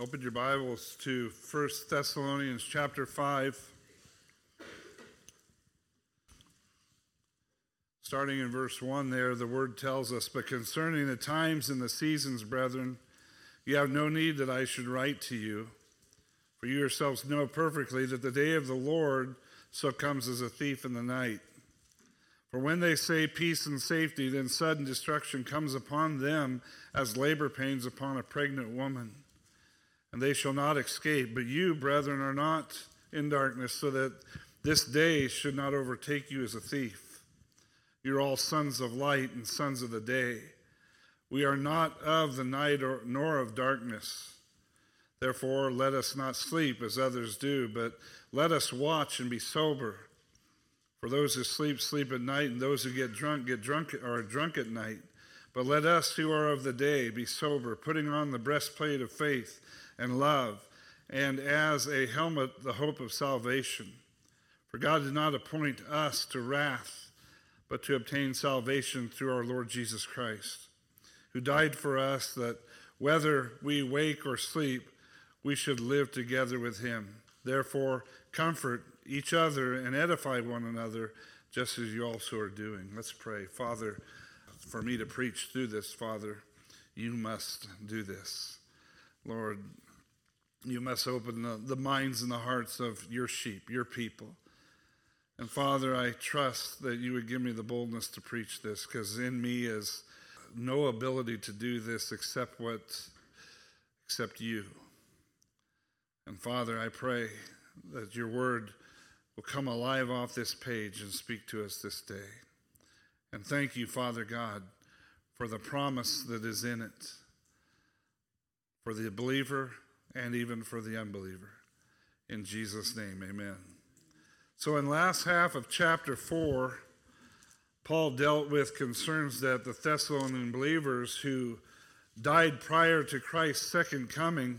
Open your Bibles to 1 Thessalonians chapter 5. Starting in verse 1 there, the word tells us, But concerning the times and the seasons, brethren, you have no need that I should write to you, for you yourselves know perfectly that the day of the Lord so comes as a thief in the night. For when they say peace and safety, then sudden destruction comes upon them as labor pains upon a pregnant woman and they shall not escape. But you, brethren, are not in darkness, so that this day should not overtake you as a thief. You're all sons of light and sons of the day. We are not of the night or, nor of darkness. Therefore, let us not sleep as others do, but let us watch and be sober. For those who sleep, sleep at night, and those who get drunk, get drunk, are drunk at night. But let us who are of the day be sober, putting on the breastplate of faith and love, and as a helmet, the hope of salvation. For God did not appoint us to wrath, but to obtain salvation through our Lord Jesus Christ, who died for us that whether we wake or sleep, we should live together with him. Therefore, comfort each other and edify one another, just as you also are doing. Let's pray. Father, for me to preach through this, Father, you must do this. Lord, you must open the, the minds and the hearts of your sheep, your people. And Father, I trust that you would give me the boldness to preach this because in me is no ability to do this except what except you. And Father, I pray that your word will come alive off this page and speak to us this day. And thank you, Father God, for the promise that is in it. For the believer and even for the unbeliever. In Jesus' name, amen. So, in last half of chapter 4, Paul dealt with concerns that the Thessalonian believers who died prior to Christ's second coming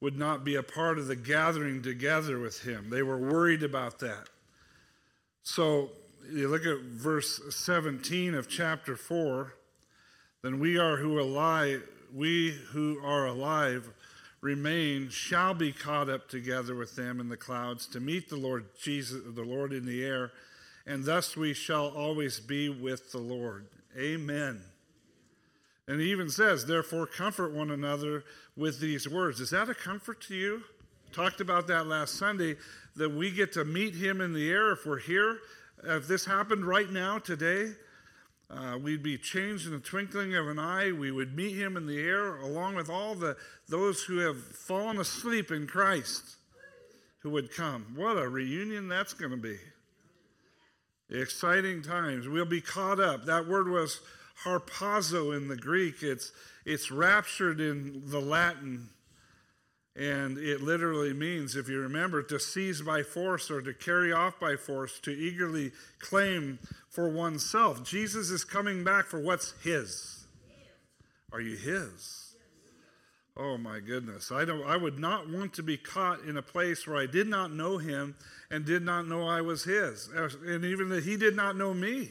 would not be a part of the gathering together with him. They were worried about that. So, you look at verse 17 of chapter 4, then we are who alive, we who are alive remain shall be caught up together with them in the clouds to meet the Lord Jesus, the Lord in the air, and thus we shall always be with the Lord. Amen. And he even says, therefore, comfort one another with these words. Is that a comfort to you? Talked about that last Sunday, that we get to meet him in the air if we're here. If this happened right now, today, uh, we'd be changed in the twinkling of an eye. We would meet him in the air, along with all the those who have fallen asleep in Christ, who would come. What a reunion that's going to be! Exciting times. We'll be caught up. That word was harpazo in the Greek. It's it's raptured in the Latin. And it literally means, if you remember, to seize by force or to carry off by force, to eagerly claim for oneself. Jesus is coming back for what's his. Are you his? Oh my goodness. I don't I would not want to be caught in a place where I did not know him and did not know I was his. And even that he did not know me.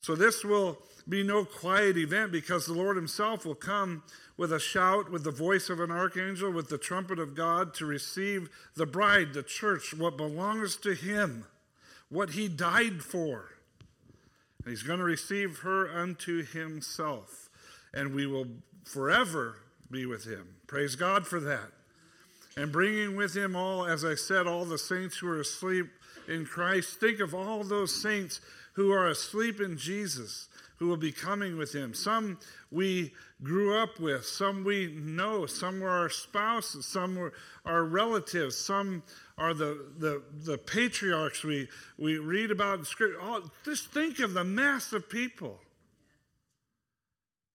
So this will be no quiet event because the Lord himself will come with a shout, with the voice of an archangel, with the trumpet of God to receive the bride, the church, what belongs to him, what he died for. And he's going to receive her unto himself, and we will forever be with him. Praise God for that. And bringing with him all, as I said, all the saints who are asleep in Christ. Think of all those saints who are asleep in Jesus who will be coming with him. Some we grew up with, some we know, some were our spouses, some were our relatives, some are the, the, the patriarchs we, we read about in Scripture. Oh, just think of the mass of people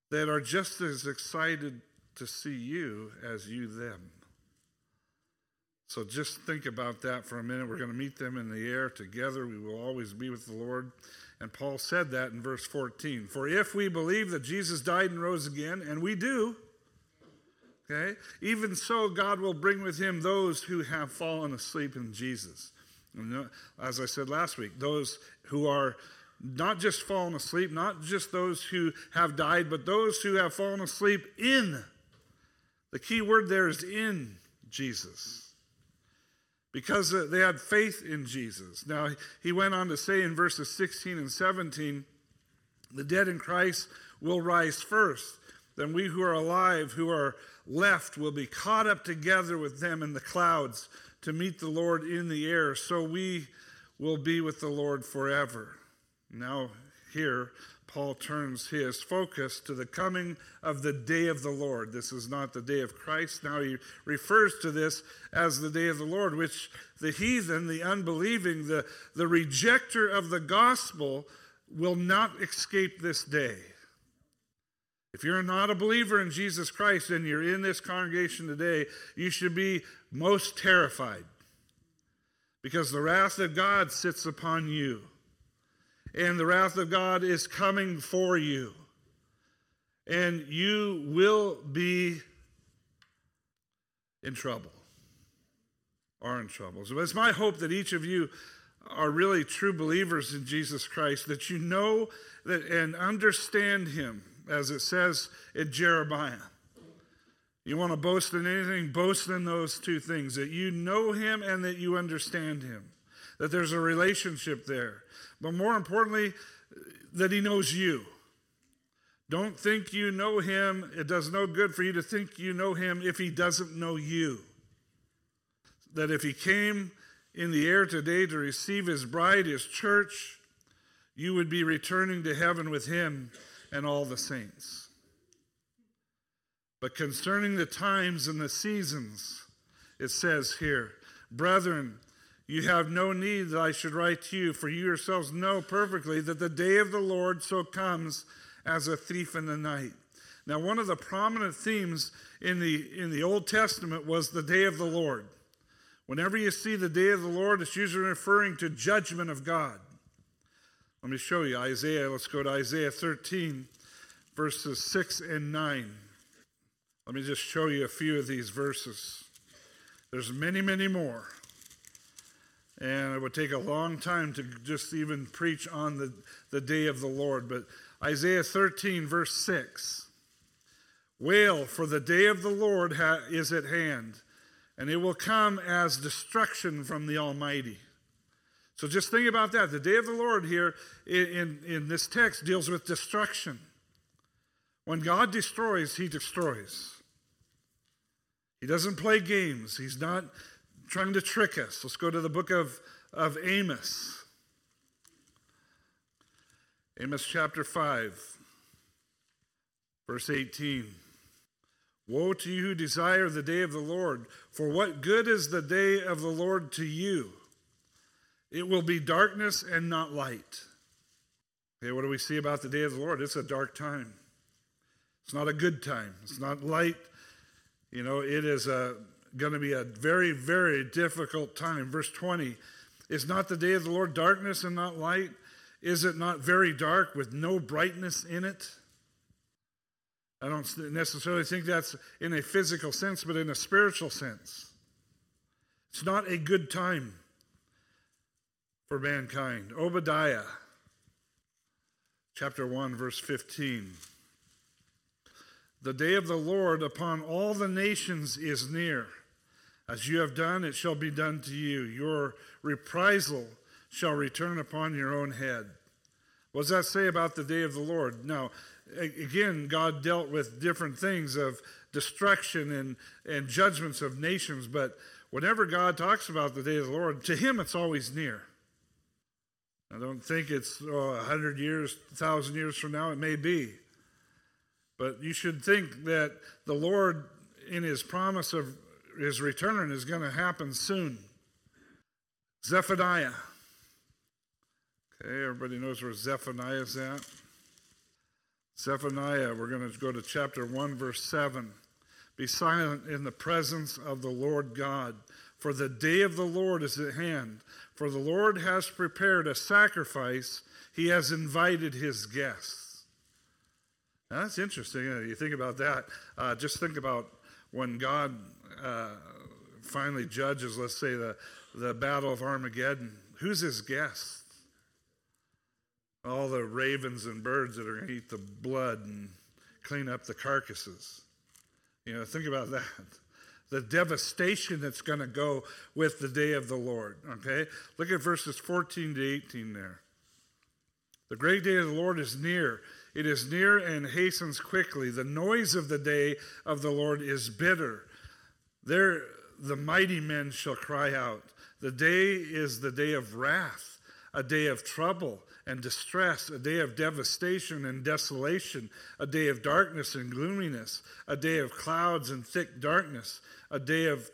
that are just as excited to see you as you them. So just think about that for a minute. We're going to meet them in the air together. We will always be with the Lord. And Paul said that in verse 14. For if we believe that Jesus died and rose again, and we do, okay, even so God will bring with him those who have fallen asleep in Jesus. And uh, as I said last week, those who are not just fallen asleep, not just those who have died, but those who have fallen asleep in The key word there is in Jesus. Because they had faith in Jesus. Now, he went on to say in verses 16 and 17 the dead in Christ will rise first. Then we who are alive, who are left, will be caught up together with them in the clouds to meet the Lord in the air. So we will be with the Lord forever. Now, here, Paul turns his focus to the coming of the day of the Lord. This is not the day of Christ. Now he refers to this as the day of the Lord, which the heathen, the unbelieving, the, the rejecter of the gospel will not escape this day. If you're not a believer in Jesus Christ and you're in this congregation today, you should be most terrified because the wrath of God sits upon you and the wrath of God is coming for you. And you will be in trouble. Are in trouble. So it's my hope that each of you are really true believers in Jesus Christ, that you know that and understand him, as it says in Jeremiah. You want to boast in anything, boast in those two things that you know him and that you understand him, that there's a relationship there but more importantly, that He knows you. Don't think you know Him. It does no good for you to think you know Him if He doesn't know you. That if He came in the air today to receive His bride, His church, you would be returning to heaven with Him and all the saints. But concerning the times and the seasons, it says here, Brethren, you have no need that I should write to you, for you yourselves know perfectly that the day of the Lord so comes as a thief in the night. Now, one of the prominent themes in the, in the Old Testament was the day of the Lord. Whenever you see the day of the Lord, it's usually referring to judgment of God. Let me show you Isaiah. Let's go to Isaiah 13, verses 6 and 9. Let me just show you a few of these verses. There's many, many more. And it would take a long time to just even preach on the, the day of the Lord. But Isaiah 13, verse 6 Wail, for the day of the Lord ha- is at hand, and it will come as destruction from the Almighty. So just think about that. The day of the Lord here in, in, in this text deals with destruction. When God destroys, He destroys. He doesn't play games. He's not trying to trick us. Let's go to the book of, of Amos. Amos chapter 5, verse 18. Woe to you who desire the day of the Lord, for what good is the day of the Lord to you? It will be darkness and not light. Okay, what do we see about the day of the Lord? It's a dark time. It's not a good time. It's not light. You know, it is a going to be a very, very difficult time. Verse 20 Is not the day of the Lord darkness and not light? Is it not very dark with no brightness in it? I don't necessarily think that's in a physical sense, but in a spiritual sense. It's not a good time for mankind. Obadiah, chapter 1, verse 15. The day of the Lord upon all the nations is near. As you have done, it shall be done to you. Your reprisal shall return upon your own head. What does that say about the day of the Lord? Now, again, God dealt with different things of destruction and, and judgments of nations, but whenever God talks about the day of the Lord, to him it's always near. I don't think it's uh, oh, 100 years, 1,000 years from now. It may be. But you should think that the Lord, in his promise of his return is going to happen soon. Zephaniah. Okay, everybody knows where Zephaniah is at. Zephaniah, we're going to go to chapter 1, verse 7. Be silent in the presence of the Lord God, for the day of the Lord is at hand. For the Lord has prepared a sacrifice, he has invited his guests. Now, that's interesting. You think about that. Uh, just think about when God uh, finally judges, let's say, the, the Battle of Armageddon, who's his guest? All the ravens and birds that are going to eat the blood and clean up the carcasses. You know, think about that. The devastation that's going to go with the day of the Lord. Okay? Look at verses 14 to 18 there. The great day of the Lord is near. It is near and hastens quickly. The noise of the day of the Lord is bitter. There the mighty men shall cry out. The day is the day of wrath, a day of trouble and distress, a day of devastation and desolation, a day of darkness and gloominess, a day of clouds and thick darkness, a day of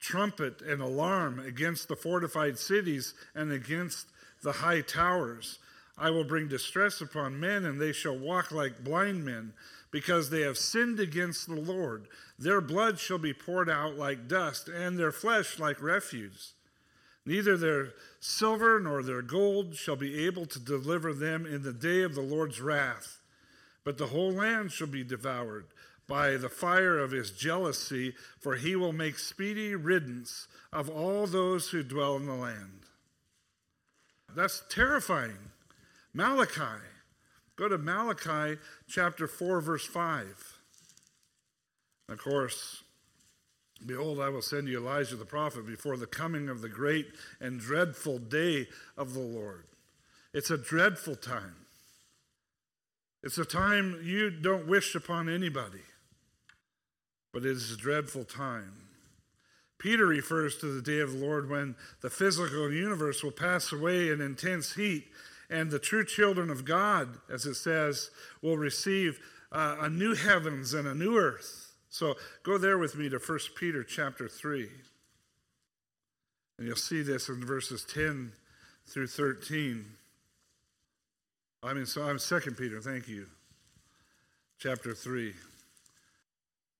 trumpet and alarm against the fortified cities and against the high towers. I will bring distress upon men, and they shall walk like blind men, because they have sinned against the Lord. Their blood shall be poured out like dust, and their flesh like refuse. Neither their silver nor their gold shall be able to deliver them in the day of the Lord's wrath. But the whole land shall be devoured by the fire of his jealousy, for he will make speedy riddance of all those who dwell in the land. That's terrifying. Malachi. Go to Malachi chapter 4, verse 5. Of course, Behold, I will send you Elijah the prophet before the coming of the great and dreadful day of the Lord. It's a dreadful time. It's a time you don't wish upon anybody, but it is a dreadful time. Peter refers to the day of the Lord when the physical universe will pass away in intense heat, and the true children of God, as it says, will receive uh, a new heavens and a new earth so go there with me to 1 Peter chapter 3. And you'll see this in verses 10 through 13. I mean, so I'm 2 Peter, thank you. Chapter 3.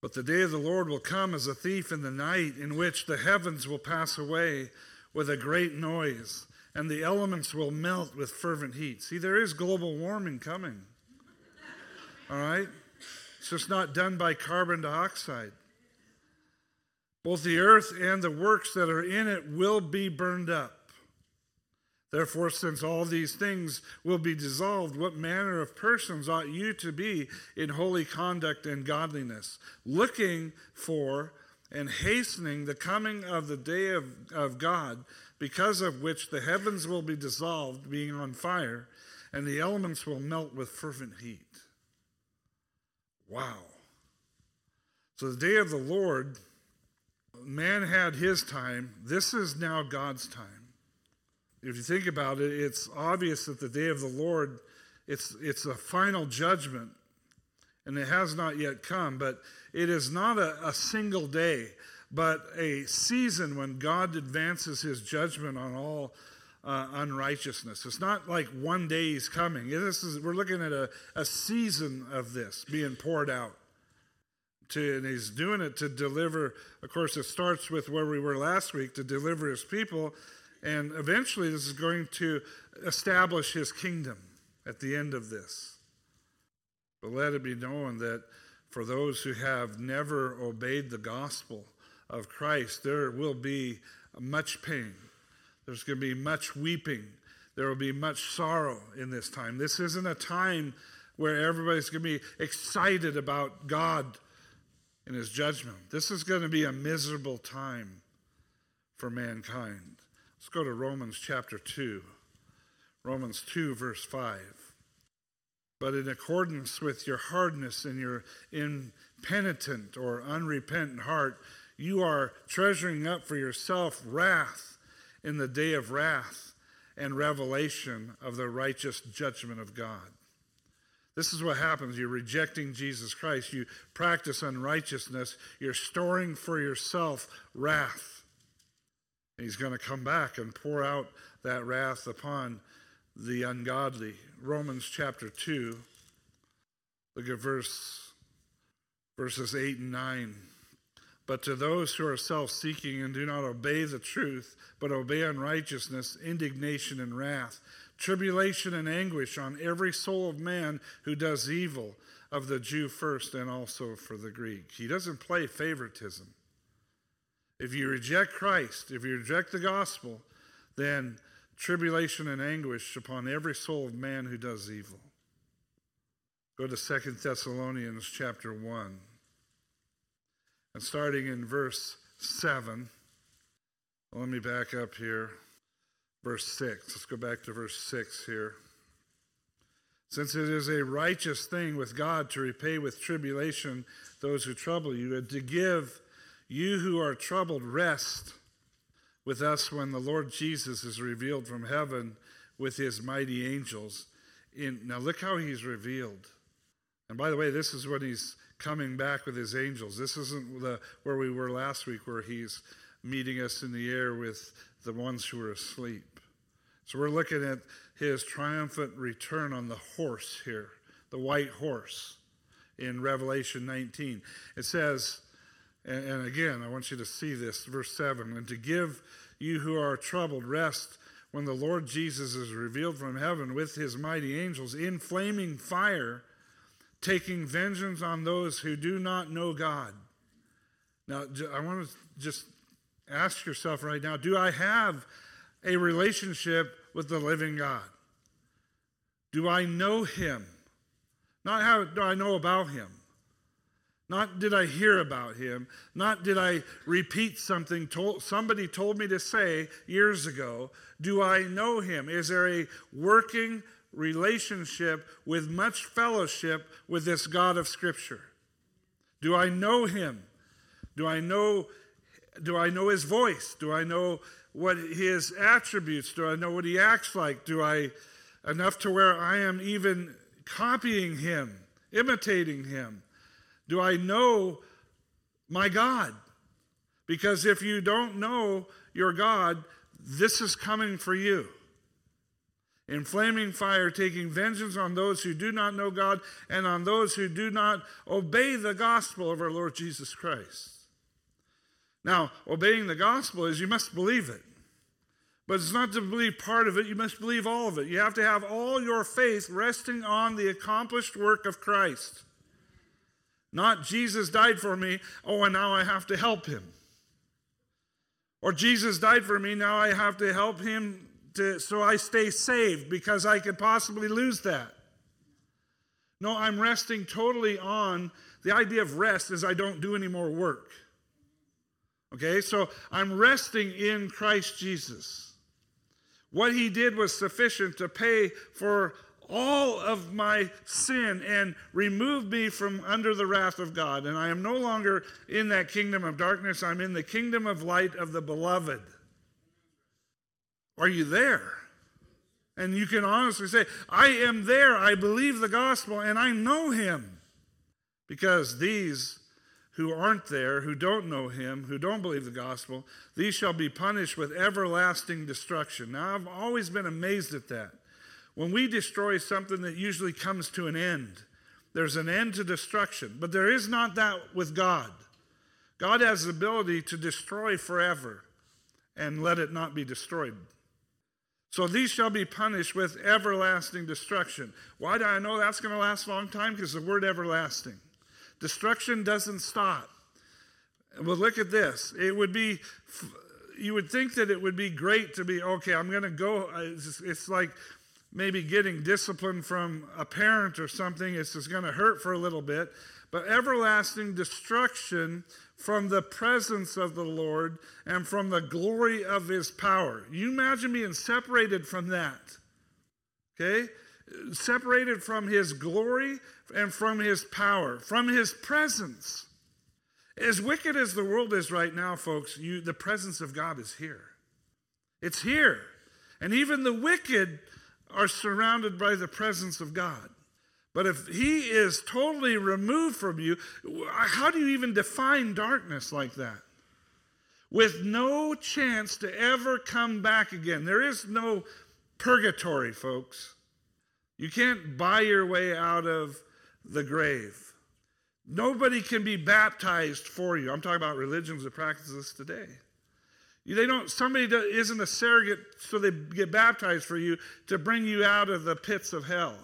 But the day of the Lord will come as a thief in the night, in which the heavens will pass away with a great noise, and the elements will melt with fervent heat. See, there is global warming coming. All right? It's just not done by carbon dioxide. Both the earth and the works that are in it will be burned up. Therefore, since all these things will be dissolved, what manner of persons ought you to be in holy conduct and godliness, looking for and hastening the coming of the day of, of God, because of which the heavens will be dissolved, being on fire, and the elements will melt with fervent heat? Wow. So the day of the Lord, man had his time. This is now God's time. If you think about it, it's obvious that the day of the Lord, it's, it's a final judgment, and it has not yet come, but it is not a, a single day, but a season when God advances his judgment on all uh, unrighteousness. It's not like one day is coming. This is, we're looking at a, a season of this being poured out. To, and he's doing it to deliver. Of course, it starts with where we were last week to deliver his people. And eventually, this is going to establish his kingdom at the end of this. But let it be known that for those who have never obeyed the gospel of Christ, there will be much pain there's going to be much weeping. There will be much sorrow in this time. This isn't a time where everybody's going to be excited about God and his judgment. This is going to be a miserable time for mankind. Let's go to Romans chapter 2. Romans 2, verse 5. But in accordance with your hardness and your impenitent or unrepentant heart, you are treasuring up for yourself wrath in the day of wrath and revelation of the righteous judgment of God. This is what happens. You're rejecting Jesus Christ. You practice unrighteousness. You're storing for yourself wrath. And he's going to come back and pour out that wrath upon the ungodly. Romans chapter 2. Look at verse verses 8 and 9. But to those who are self seeking and do not obey the truth, but obey unrighteousness, indignation and wrath, tribulation and anguish on every soul of man who does evil, of the Jew first and also for the Greek. He doesn't play favoritism. If you reject Christ, if you reject the gospel, then tribulation and anguish upon every soul of man who does evil. Go to Second Thessalonians chapter 1. And starting in verse 7. Let me back up here. Verse 6. Let's go back to verse 6 here. Since it is a righteous thing with God to repay with tribulation those who trouble you, and to give you who are troubled rest with us when the Lord Jesus is revealed from heaven with his mighty angels. In, now, look how he's revealed. And by the way, this is when he's coming back with his angels. This isn't the, where we were last week, where he's meeting us in the air with the ones who are asleep. So we're looking at his triumphant return on the horse here, the white horse in Revelation 19. It says, and, and again, I want you to see this, verse 7 and to give you who are troubled rest when the Lord Jesus is revealed from heaven with his mighty angels in flaming fire, taking vengeance on those who do not know God. Now, I want to just ask yourself right now do I have a relationship with the living God? Do I know him? Not how do I know about him. Not did I hear about him. Not did I repeat something told, somebody told me to say years ago. Do I know him? Is there a working relationship with much fellowship with this God of Scripture? Do I know him? Do I know do I know his voice? Do I know what his attributes? Do I know what he acts like? Do I enough to where I am even copying him, imitating him? Do I know my God? Because if you don't know your God, this is coming for you. In flaming fire, taking vengeance on those who do not know God and on those who do not obey the gospel of our Lord Jesus Christ. Now, obeying the gospel is you must believe it. But it's not to believe part of it, you must believe all of it. You have to have all your faith resting on the accomplished work of Christ. Not Jesus died for me, oh, and now I have to help him. Or Jesus died for me, now I have to help him to, so I stay saved because I could possibly lose that. No, I'm resting totally on the idea of rest is I don't do any more work. Okay, so I'm resting in Christ Jesus. What he did was sufficient to pay for all of my sin and remove me from under the wrath of God. And I am no longer in that kingdom of darkness, I'm in the kingdom of light of the beloved. Are you there? And you can honestly say, I am there. I believe the gospel and I know him. Because these who aren't there, who don't know him, who don't believe the gospel, these shall be punished with everlasting destruction. Now, I've always been amazed at that. When we destroy something that usually comes to an end, there's an end to destruction. But there is not that with God. God has the ability to destroy forever and let it not be destroyed. So these shall be punished with everlasting destruction. Why do I know that's going to last a long time? Because the word everlasting. Destruction doesn't stop. Well, look at this. It would be, you would think that it would be great to be, okay, I'm going to go. Uh, it's, it's like maybe getting discipline from a parent or something. It's just going to hurt for a little bit. But everlasting destruction from the presence of the Lord and from the glory of his power. You imagine being separated from that. Okay? Separated from his glory and from his power, from his presence. As wicked as the world is right now, folks, you, the presence of God is here. It's here. And even the wicked are surrounded by the presence of God. But if he is totally removed from you, how do you even define darkness like that? With no chance to ever come back again. There is no purgatory, folks. You can't buy your way out of the grave. Nobody can be baptized for you. I'm talking about religions that practice this today. They don't, somebody isn't a surrogate, so they get baptized for you to bring you out of the pits of hell.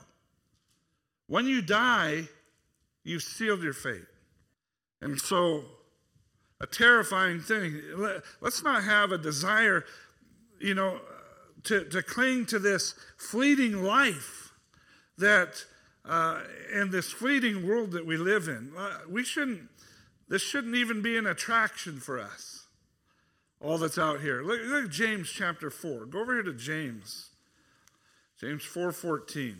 When you die, you've sealed your fate. And so, a terrifying thing. Let's not have a desire, you know, to, to cling to this fleeting life that uh, in this fleeting world that we live in. Uh, we shouldn't this shouldn't even be an attraction for us. All that's out here. Look, look at James chapter 4. Go over here to James. James 4:14.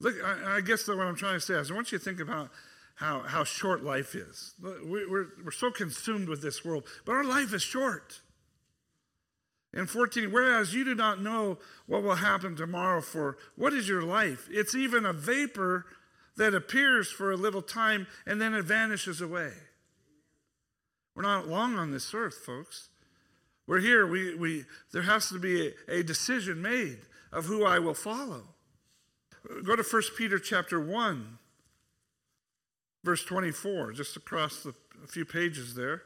Look, I, I guess what I'm trying to say is I want you to think about how, how short life is. We're, we're so consumed with this world, but our life is short. And 14, whereas you do not know what will happen tomorrow, for what is your life? It's even a vapor that appears for a little time and then it vanishes away. We're not long on this earth, folks. We're here. We, we, there has to be a, a decision made of who I will follow. Go to 1 Peter chapter 1, verse 24, just across the, a few pages there.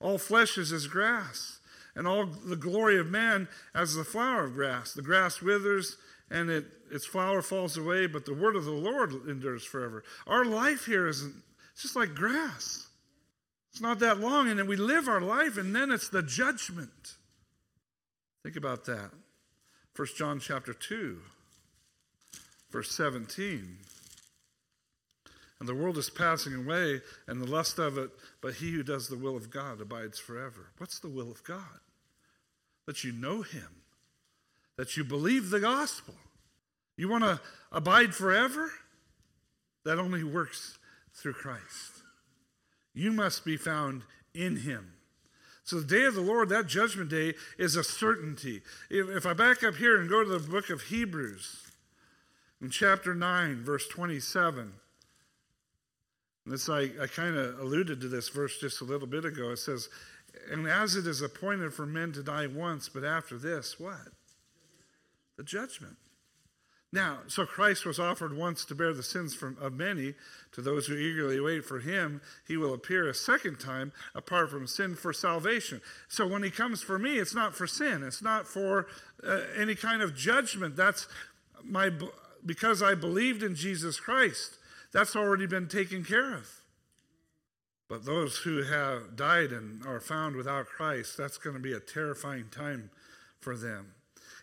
All flesh is as grass and all the glory of man as the flower of grass. The grass withers and it, its flower falls away, but the word of the Lord endures forever. Our life here isn't, it's just like grass. It's not that long, and then we live our life, and then it's the judgment. Think about that. 1 John chapter 2, verse 17. And the world is passing away, and the lust of it, but he who does the will of God abides forever. What's the will of God? That you know him, that you believe the gospel. You want to abide forever? That only works through Christ. You must be found in him. So the day of the Lord, that judgment day, is a certainty. If, if I back up here and go to the book of Hebrews, in chapter 9, verse 27, this I, I kind of alluded to this verse just a little bit ago. It says, And as it is appointed for men to die once, but after this, what? The judgment. Now, so Christ was offered once to bear the sins from, of many. To those who eagerly wait for him, he will appear a second time apart from sin for salvation. So when he comes for me, it's not for sin. It's not for uh, any kind of judgment. That's my because I believed in Jesus Christ. That's already been taken care of. But those who have died and are found without Christ, that's going to be a terrifying time for them.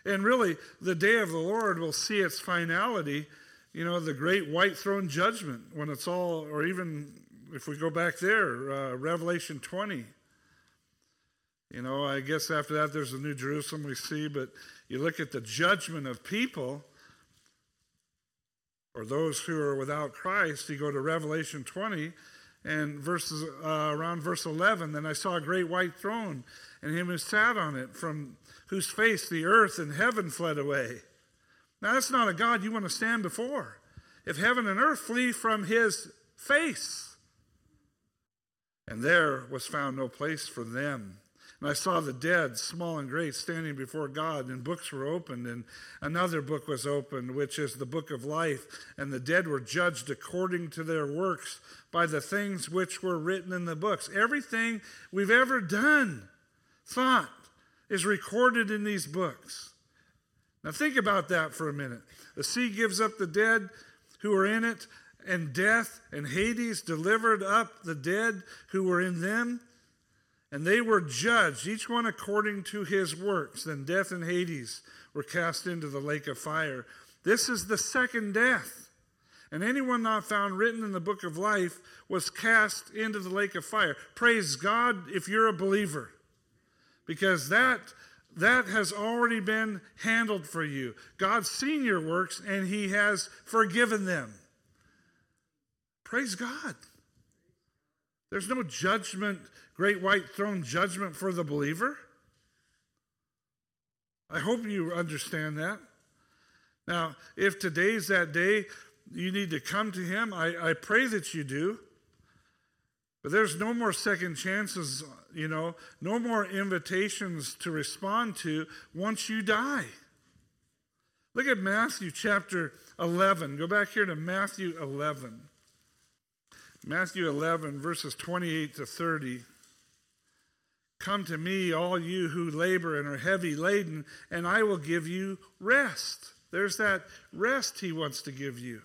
And really, the day of the Lord will see its finality, you know, the great white throne judgment, when it's all, or even if we go back there, uh, Revelation 20. You know, I guess after that there's a New Jerusalem we see, but you look at the judgment of people or those who are without Christ, you go to Revelation 20 and verses uh, around verse 11. Then I saw a great white throne, and him who sat on it, from whose face the earth and heaven fled away. Now that's not a God you want to stand before. If heaven and earth flee from his face, and there was found no place for them. And I saw the dead, small and great, standing before God, and books were opened, and another book was opened, which is the book of life. And the dead were judged according to their works by the things which were written in the books. Everything we've ever done, thought, is recorded in these books. Now think about that for a minute. The sea gives up the dead who are in it, and death and Hades delivered up the dead who were in them. And they were judged, each one according to his works. Then death and Hades were cast into the lake of fire. This is the second death. And anyone not found written in the book of life was cast into the lake of fire. Praise God if you're a believer. Because that that has already been handled for you. God's seen your works and he has forgiven them. Praise God. There's no judgment, great white throne judgment for the believer. I hope you understand that. Now, if today's that day, you need to come to Him. I, I pray that you do. But there's no more second chances, you know, no more invitations to respond to once you die. Look at Matthew chapter 11. Go back here to Matthew 11. Matthew 11, verses 28 to 30. Come to me, all you who labor and are heavy laden, and I will give you rest. There's that rest he wants to give you.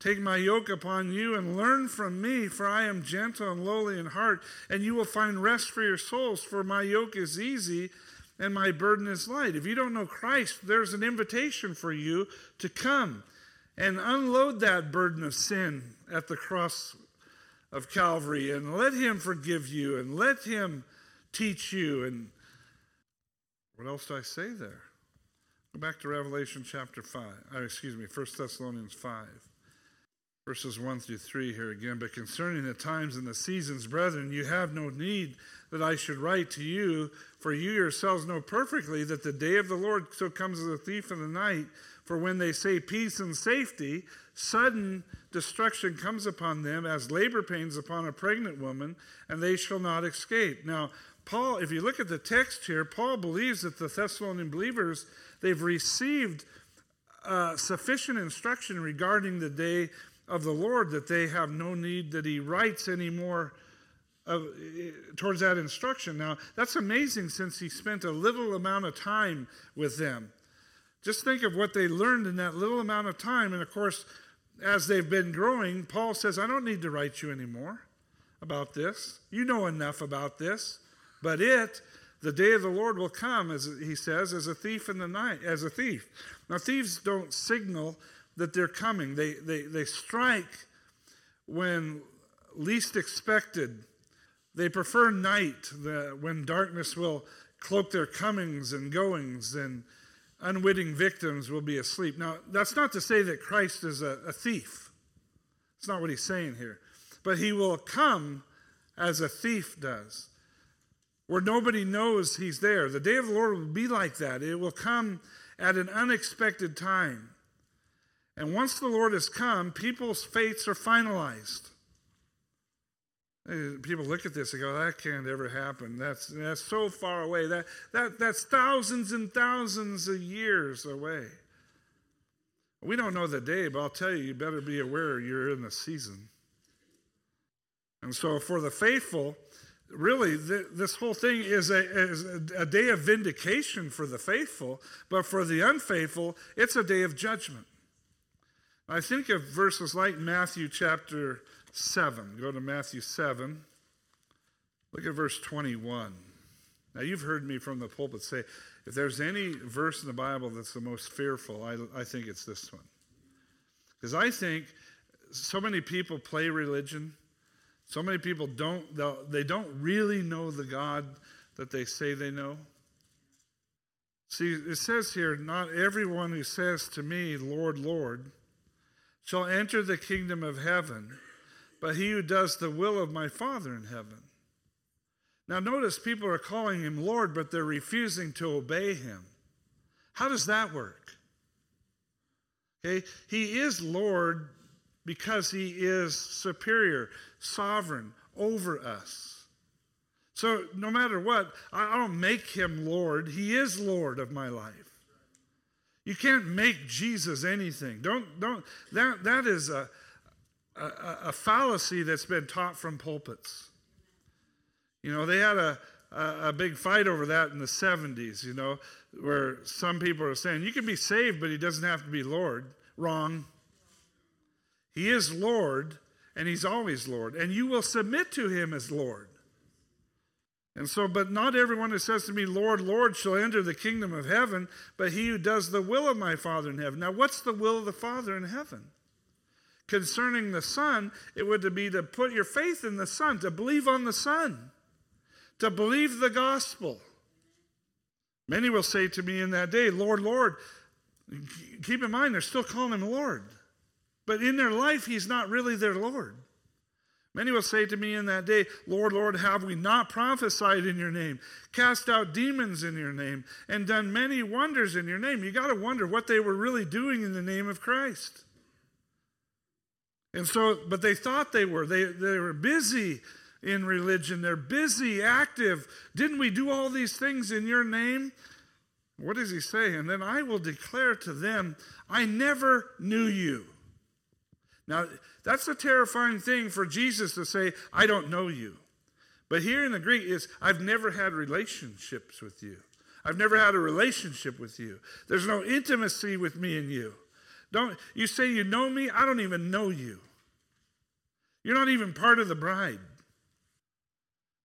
Take my yoke upon you and learn from me, for I am gentle and lowly in heart, and you will find rest for your souls, for my yoke is easy and my burden is light. If you don't know Christ, there's an invitation for you to come and unload that burden of sin at the cross of Calvary and let Him forgive you and let Him teach you. And what else do I say there? Go back to Revelation chapter 5. Uh, excuse me, 1 Thessalonians 5 verses 1 through 3 here again. But concerning the times and the seasons, brethren, you have no need that I should write to you, for you yourselves know perfectly that the day of the Lord so comes as a thief in the night. For when they say peace and safety, sudden destruction comes upon them as labor pains upon a pregnant woman, and they shall not escape. Now, Paul, if you look at the text here, Paul believes that the Thessalonian believers, they've received uh, sufficient instruction regarding the day of the Lord that they have no need that he writes anymore of, towards that instruction. Now, that's amazing since he spent a little amount of time with them. Just think of what they learned in that little amount of time. And of course, as they've been growing, Paul says, I don't need to write you anymore about this. You know enough about this. But it, the day of the Lord will come, as he says, as a thief in the night, as a thief. Now, thieves don't signal that they're coming. They, they, they strike when least expected. They prefer night, the, when darkness will cloak their comings and goings, and unwitting victims will be asleep. Now, that's not to say that Christ is a, a thief. It's not what he's saying here. But he will come as a thief does, where nobody knows he's there. The day of the Lord will be like that. It will come at an unexpected time. And once the Lord has come, people's fates are finalized. People look at this and go, that can't ever happen. That's, that's so far away. That, that, that's thousands and thousands of years away. We don't know the day, but I'll tell you, you better be aware you're in the season. And so for the faithful, really, this whole thing is a, is a day of vindication for the faithful, but for the unfaithful, it's a day of judgment. I think of verses like Matthew chapter 7. Go to Matthew 7. Look at verse 21. Now, you've heard me from the pulpit say if there's any verse in the Bible that's the most fearful, I, I think it's this one. Because I think so many people play religion. So many people don't, they don't really know the God that they say they know. See, it says here, not everyone who says to me, Lord, Lord, shall enter the kingdom of heaven, but he who does the will of my Father in heaven. Now, notice people are calling him Lord, but they're refusing to obey him. How does that work? Okay, he is Lord because he is superior, sovereign over us. So, no matter what, I don't make him Lord. He is Lord of my life. You can't make Jesus anything. Don't, don't, that, that is a, a, a fallacy that's been taught from pulpits. You know, they had a, a, a, big fight over that in the 70s, you know, where some people are saying, you can be saved, but he doesn't have to be Lord. Wrong. He is Lord, and he's always Lord, and you will submit to him as Lord. And so, but not everyone who says to me, Lord, Lord, shall enter the kingdom of heaven, but he who does the will of my Father in heaven. Now, what's the will of the Father in heaven? Concerning the Son, it would be to put your faith in the Son, to believe on the Son, to believe the gospel. Many will say to me in that day, Lord, Lord. Keep in mind, they're still calling him Lord. But in their life, he's not really their Lord. Many will say to me in that day, Lord, Lord, have we not prophesied in your name, cast out demons in your name, and done many wonders in your name? You got to wonder what they were really doing in the name of Christ. And so, but they thought they were. They, they were busy in religion, they're busy, active. Didn't we do all these things in your name? What does he say? And then I will declare to them, I never knew you. Now, that's a terrifying thing for Jesus to say, I don't know you. But here in the Greek is, I've never had relationships with you. I've never had a relationship with you. There's no intimacy with me and you. Don't you say you know me? I don't even know you. You're not even part of the bride.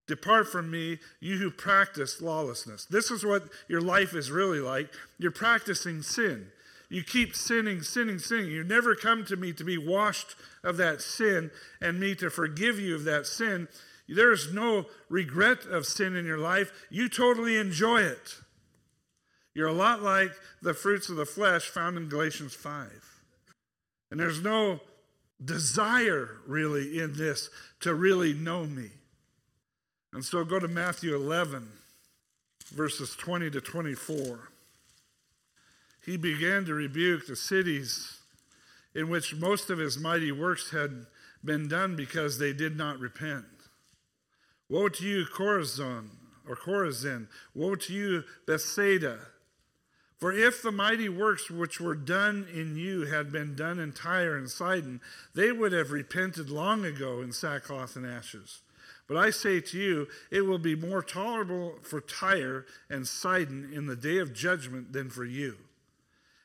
Depart from me, you who practice lawlessness. This is what your life is really like. You're practicing sin. you keep sinning, sinning, sinning. You never come to me to be washed of that sin and me to forgive you of that sin. There's no regret of sin in your life. You totally enjoy it. You're a lot like the fruits of the flesh found in Galatians 5. And there's no desire really in this to really know me. And so go to Matthew 11, verses 20 to 24. He began to rebuke the cities in which most of his mighty works had been done because they did not repent. Woe to you, Chorazin, or Chorazin! Woe to you, Bethsaida! For if the mighty works which were done in you had been done in Tyre and Sidon, they would have repented long ago in sackcloth and ashes. But I say to you, it will be more tolerable for Tyre and Sidon in the day of judgment than for you.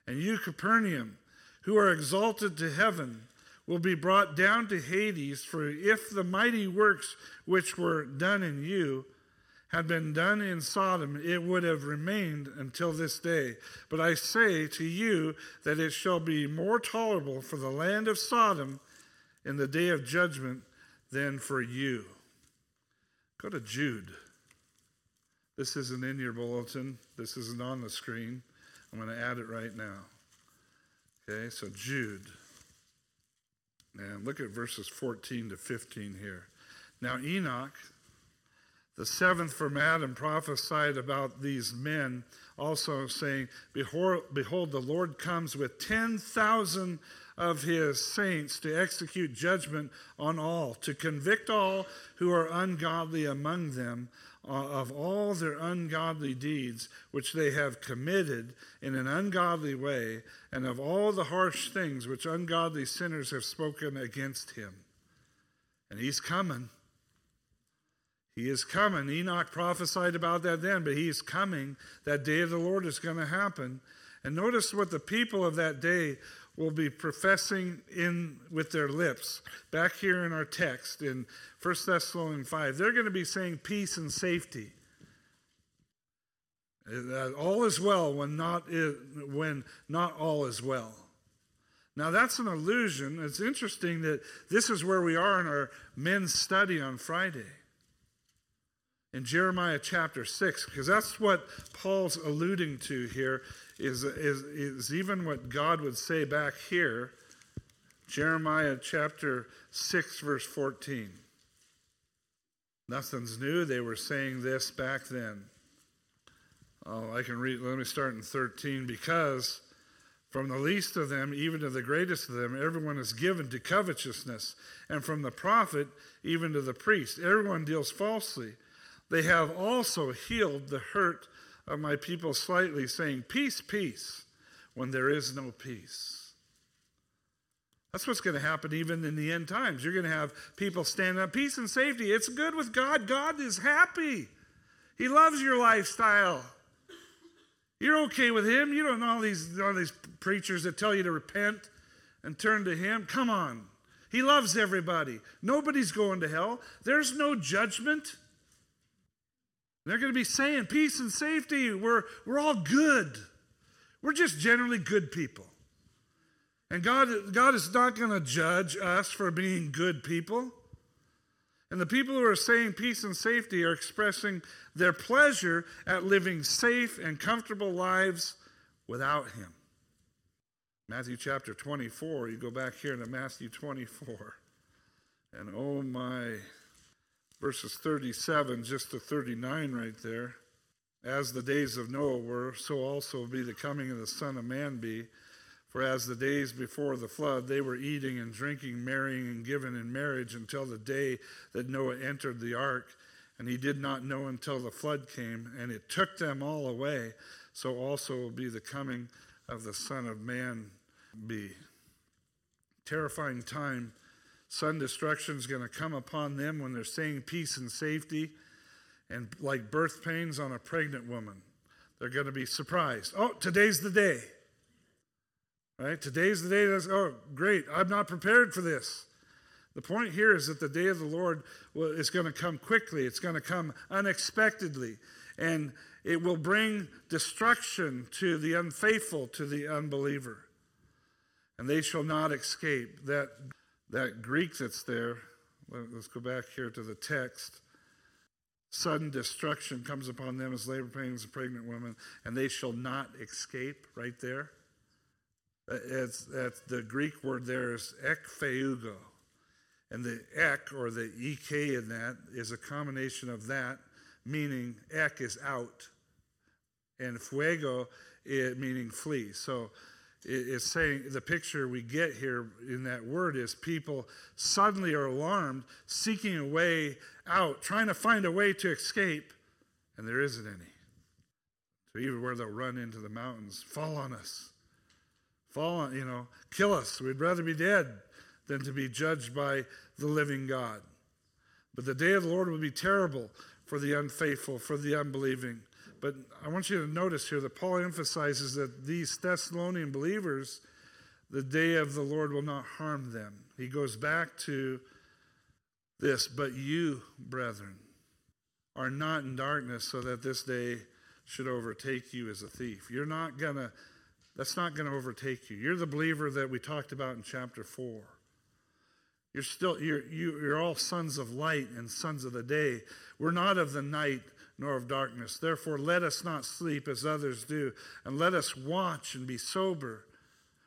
And you, Capernaum, who are exalted to heaven, will be brought down to Hades. For if the mighty works which were done in you had been done in Sodom, it would have remained until this day. But I say to you that it shall be more tolerable for the land of Sodom in the day of judgment than for you. Go to Jude. This isn't in your bulletin, this isn't on the screen. I'm going to add it right now. Okay, so Jude. And look at verses 14 to 15 here. Now, Enoch the seventh from Adam prophesied about these men, also saying, Behold, the Lord comes with 10,000 of his saints to execute judgment on all, to convict all who are ungodly among them uh, of all their ungodly deeds which they have committed in an ungodly way, and of all the harsh things which ungodly sinners have spoken against him. And he's coming. He is coming. Enoch prophesied about that then, but he is coming. That day of the Lord is going to happen. And notice what the people of that day will be professing in with their lips. Back here in our text in 1 Thessalonians 5, they're going to be saying peace and safety. Uh, all is well when not, when not all is well. Now that's an illusion. It's interesting that this is where we are in our men's study on Friday in Jeremiah chapter 6, because that's what Paul's alluding to here, is, is, is even what God would say back here. Jeremiah chapter 6, verse 14. Nothing's new. They were saying this back then. Oh, I can read, let me start in 13. Because from the least of them, even to the greatest of them, everyone is given to covetousness. And from the prophet, even to the priest, everyone deals falsely. They have also healed the hurt of my people slightly, saying, Peace, peace, when there is no peace. That's what's going to happen even in the end times. You're going to have people standing up, peace and safety. It's good with God. God is happy. He loves your lifestyle. You're okay with Him. You don't know all these, all these preachers that tell you to repent and turn to Him. Come on. He loves everybody. Nobody's going to hell. There's no judgment. They're going to be saying peace and safety. We're, we're all good. We're just generally good people. And God, God is not going to judge us for being good people. And the people who are saying peace and safety are expressing their pleasure at living safe and comfortable lives without Him. Matthew chapter 24, you go back here to Matthew 24. And oh my, verses 37 just to 39 right there. As the days of Noah were, so also will be the coming of the Son of Man be. For as the days before the flood, they were eating and drinking, marrying and giving in marriage until the day that Noah entered the ark. And he did not know until the flood came, and it took them all away. So also will be the coming of the Son of Man be. Terrifying time Sudden destruction is going to come upon them when they're saying peace and safety, and like birth pains on a pregnant woman. They're going to be surprised. Oh, today's the day. Right? Today's the day that's, oh, great, I'm not prepared for this. The point here is that the day of the Lord is going to come quickly, it's going to come unexpectedly. And It will bring destruction to the unfaithful, to the unbeliever. And they shall not escape. That, that Greek that's there, let's go back here to the text. Sudden destruction comes upon them as labor pains and pregnant women, and they shall not escape, right there. Uh, it's, that's the Greek word there is ekpheugo. And the ek, or the ek in that, is a combination of that, meaning ek is out, and fuego, it, meaning flee. So it's saying the picture we get here in that word is people suddenly are alarmed, seeking a way out, trying to find a way to escape, and there isn't any. So even where they'll run into the mountains, fall on us, fall on, you know, kill us. We'd rather be dead than to be judged by the living God. But the day of the Lord will be terrible for the unfaithful, for the unbelieving. But I want you to notice here that Paul emphasizes that these Thessalonian believers, the day of the Lord will not harm them. He goes back to this, but you, brethren, are not in darkness so that this day should overtake you as a thief. You're not going to, that's not going to overtake you. You're the believer that we talked about in chapter 4. You're still, you're, you, are you are all sons of light and sons of the day. We're not of the night nor of darkness. Therefore, let us not sleep as others do, and let us watch and be sober.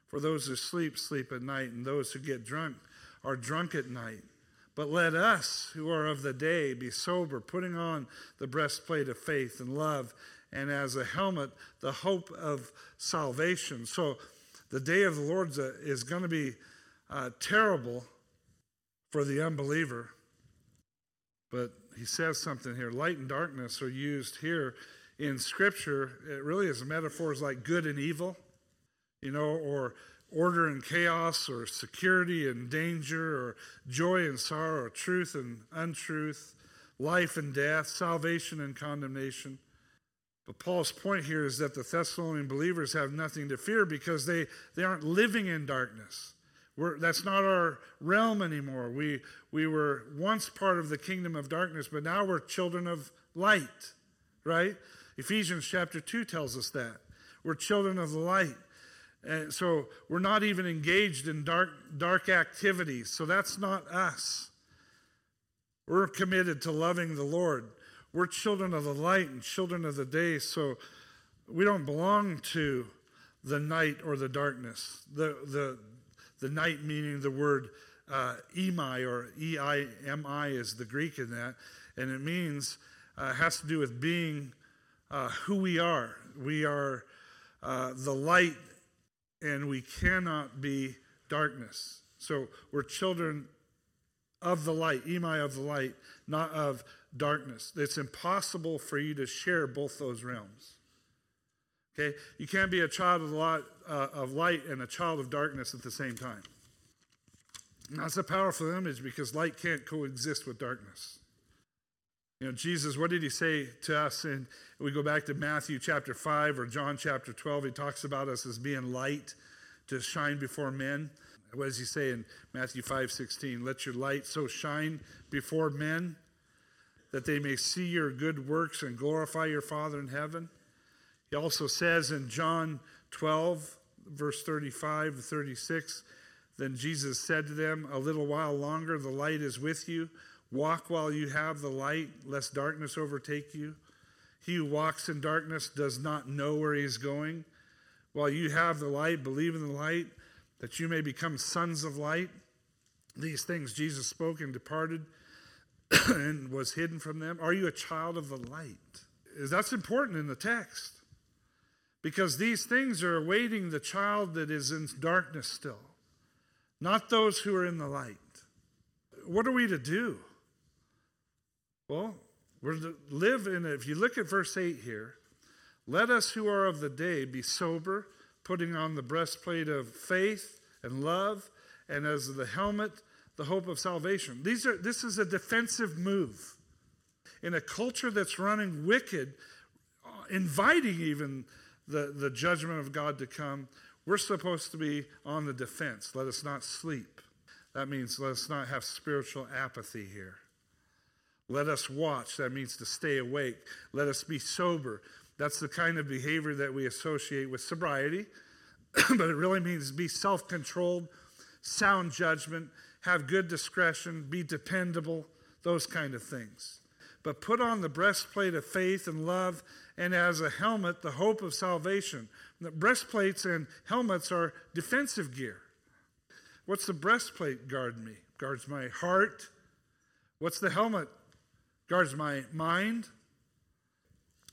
For those who sleep, sleep at night, and those who get drunk are drunk at night. But let us, who are of the day, be sober, putting on the breastplate of faith and love, and as a helmet, the hope of salvation. So, the day of the Lord is going to be uh, terrible for the unbeliever. But he says something here. Light and darkness are used here in Scripture. It really is metaphors like good and evil, you know, or order and chaos, or security and danger, or joy and sorrow, or truth and untruth, life and death, salvation and condemnation. But Paul's point here is that the Thessalonian believers have nothing to fear because they, they aren't living in darkness. We're, that's not our realm anymore. We, we were once part of the kingdom of darkness, but now we're children of light, right? Ephesians chapter 2 tells us that. We're children of the light. And so we're not even engaged in dark, dark activities. So that's not us. We're committed to loving the Lord. We're children of the light and children of the day. So we don't belong to the night or the darkness. The, the, the night meaning the word uh, emai or E-I-M-I is the Greek in that. And it means, uh, has to do with being uh, who we are. We are uh, the light and we cannot be darkness. So we're children of the light, emai of the light, not of darkness. It's impossible for you to share both those realms. Okay? You can't be a child of light, uh, of light and a child of darkness at the same time. And that's a powerful image because light can't coexist with darkness. You know, Jesus, what did he say to us? And we go back to Matthew chapter 5 or John chapter 12. He talks about us as being light to shine before men. What does he say in Matthew 5 16? Let your light so shine before men that they may see your good works and glorify your Father in heaven. He also says in John 12, verse 35 to 36, then Jesus said to them, A little while longer the light is with you. Walk while you have the light, lest darkness overtake you. He who walks in darkness does not know where he is going. While you have the light, believe in the light, that you may become sons of light. These things Jesus spoke and departed and was hidden from them. Are you a child of the light? That's important in the text because these things are awaiting the child that is in darkness still, not those who are in the light. What are we to do? Well, we're to live in, it. if you look at verse 8 here, let us who are of the day be sober, putting on the breastplate of faith and love, and as the helmet, the hope of salvation. These are, this is a defensive move. In a culture that's running wicked, inviting even the, the judgment of God to come, we're supposed to be on the defense. Let us not sleep. That means let us not have spiritual apathy here. Let us watch. That means to stay awake. Let us be sober. That's the kind of behavior that we associate with sobriety, but it really means be self controlled, sound judgment, have good discretion, be dependable, those kind of things. But put on the breastplate of faith and love, and as a helmet, the hope of salvation. The breastplates and helmets are defensive gear. What's the breastplate guard me? Guards my heart. What's the helmet? Guards my mind.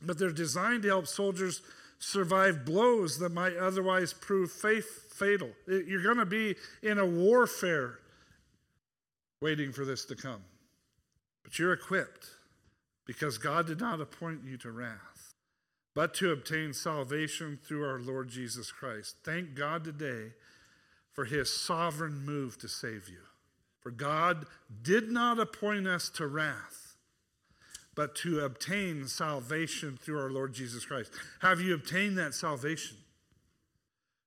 But they're designed to help soldiers survive blows that might otherwise prove fatal. You're going to be in a warfare waiting for this to come. But you're equipped because God did not appoint you to wrath, but to obtain salvation through our Lord Jesus Christ. Thank God today for his sovereign move to save you. For God did not appoint us to wrath, but to obtain salvation through our Lord Jesus Christ. Have you obtained that salvation?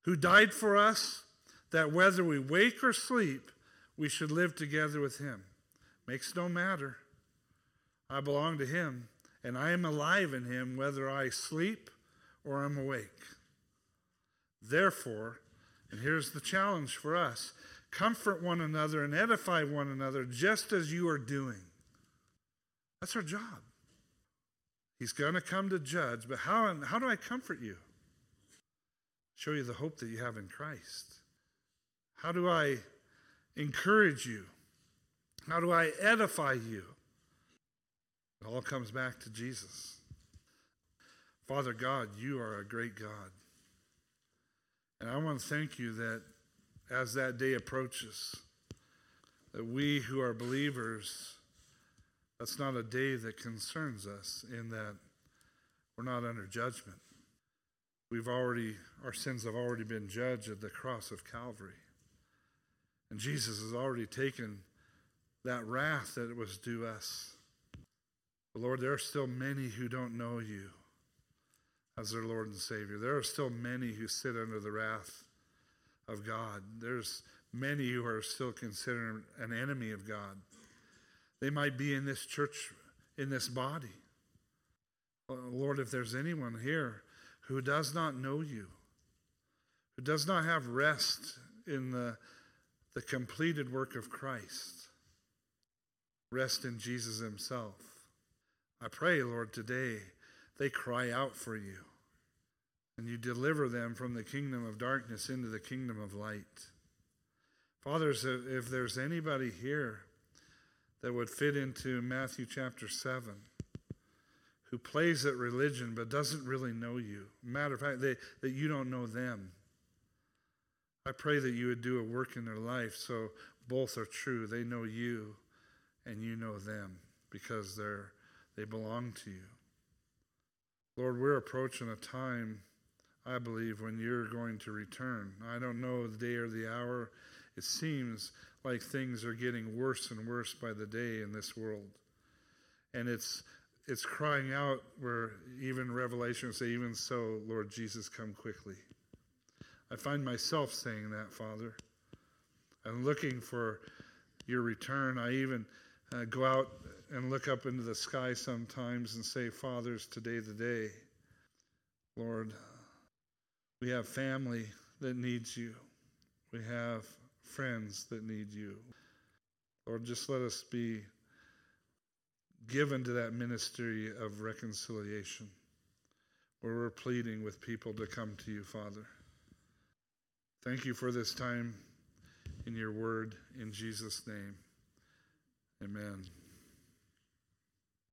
Who died for us that whether we wake or sleep, we should live together with him. Makes no matter. I belong to him, and I am alive in him whether I sleep or I'm awake. Therefore, and here's the challenge for us comfort one another and edify one another just as you are doing. That's our job. He's going to come to judge, but how, how do I comfort you? Show you the hope that you have in Christ. How do I encourage you? How do I edify you? It all comes back to Jesus. Father God, you are a great God. And I want to thank you that as that day approaches, that we who are believers, that's not a day that concerns us in that we're not under judgment. We've already, our sins have already been judged at the cross of Calvary. And Jesus has already taken that wrath that was due us. But Lord, there are still many who don't know you as their Lord and Savior. There are still many who sit under the wrath of God. There's many who are still considered an enemy of God. They might be in this church, in this body. Uh, Lord, if there's anyone here who does not know you, who does not have rest in the, the completed work of Christ, rest in Jesus Himself. I pray, Lord, today they cry out for you. And you deliver them from the kingdom of darkness into the kingdom of light. Fathers, if there's anybody here that would fit into Matthew chapter 7, who plays at religion but doesn't really know you, matter of fact, they, that you don't know them, I pray that you would do a work in their life so both are true. They know you and you know them because they're, they belong to you. Lord, we're approaching a time, I believe, when you're going to return. I don't know the day or the hour. It seems like things are getting worse and worse by the day in this world. And it's it's crying out where even Revelation say, even so, Lord Jesus, come quickly. I find myself saying that, Father. I'm looking for your return. I even uh, go out and look up into the sky sometimes and say, Father's today the day. Lord, we have family that needs you. We have friends that need you. Lord, just let us be given to that ministry of reconciliation where we're pleading with people to come to you, Father. Thank you for this time in your word. In Jesus' name, amen.